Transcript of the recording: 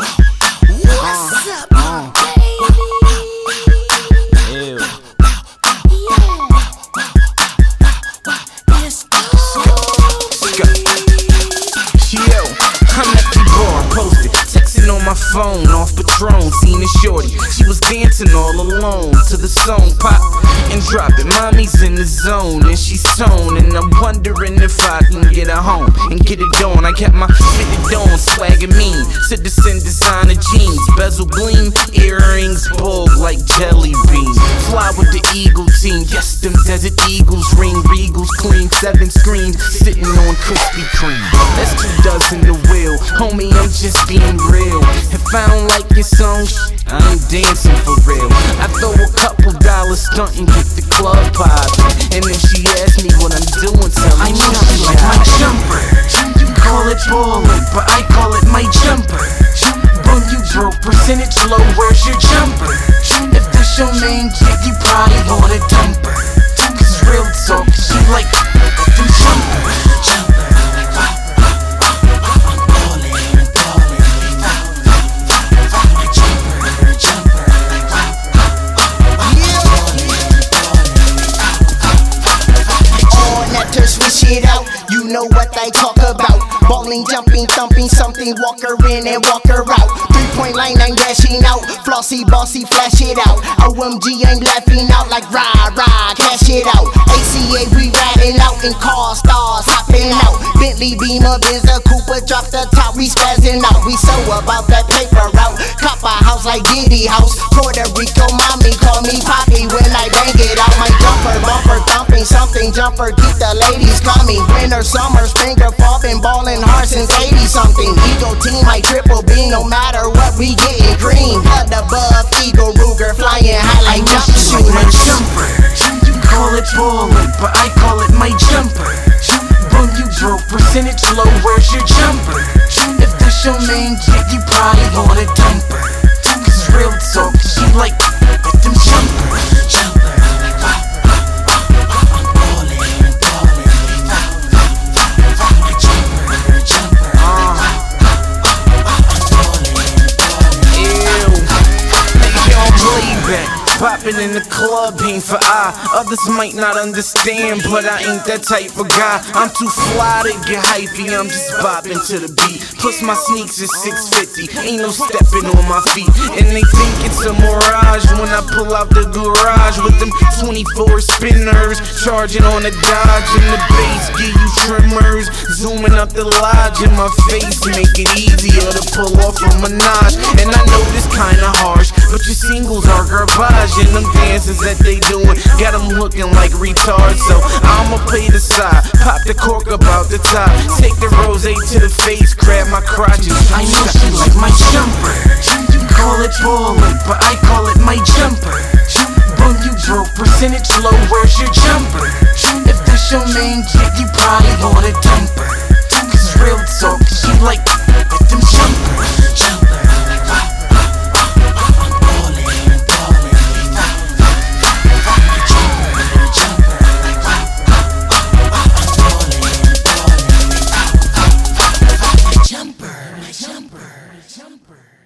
What's up, baby? Let's go. Go. Yo, I'm at the bar, posted, texting on my phone, off Patron, seen a shorty. She was dancing all alone to the song pop and drop it. Mommy's in the zone and she's sewn, and I'm wondering if I can get her home and get it on. I kept my fitted on, swagger mean, citizen designer jeans, bezel gleam, earrings, bulb like jelly beans. Fly with the eagle team, yes, them desert eagles ring, regals clean, seven screens, sitting on Krispy Kreme. That's two dozen the wheel, homie, I'm just being real. If I don't like your song, I ain't dancing for real. I throw a couple dollars stunt and get the club poppin'. And if she asks me what I'm doing, tell her I know she like my jumper. You call it ballin', but I call it percentage low, where's your jumper? If that's your main chick, you probably want a dumper. Cause real talk, she like them jumper. Jumper. Ballin', ballin'. Jumper, jumper. on that to switch it out. You know what I talk about. Balling, jumping, thumping, walk her in and walk her out. Three point line, I'm dashing out. Flossy, bossy, flash it out. OMG, I'm laughing out like rah, rah, cash it out. ACA, we riding out in car stars, hopping out. Bentley Beamer, Benz, a Cooper, drop the top, we spazzing out. We so about that paper route. Cop a house like Diddy House. Puerto Rico, mommy, call me Poppy when I bang it out. My jumper, bumper, thumping, something, jumper, keep the ladies coming. Winter, summer, springer, been ballin' hard since 80 something. Eagle team, my triple B, no matter what, we get getting green. Blood above, Eagle Ruger, flying high like jump like my jumper. You call it ballin', but I call it my jumper. When you broke, percentage low, where's your jumper? If that's your main chick, you probably want a dumper. Cause real talk, Popping in the club ain't for I. Others might not understand, but I ain't that type of guy. I'm too fly to get hypey, I'm just bopping to the beat. Plus my sneaks is 650, ain't no stepping on my feet. And they think it's a mirage when I pull out the garage with them 24 spinners, charging on a dodge and the bass give you tremors. Zooming up the lodge in my face, make it easier to pull off a menage. And I know this looking like retards, so I'ma play the side. Pop the cork about the top. Take the rose to the face, grab my crotches. I know she like my jumper. You call it ballin', but I call it my jumper. Boom, you broke, percentage low, where's your jumper? If this your main gig, you probably oughta dump her. Cause real talk, she like helper.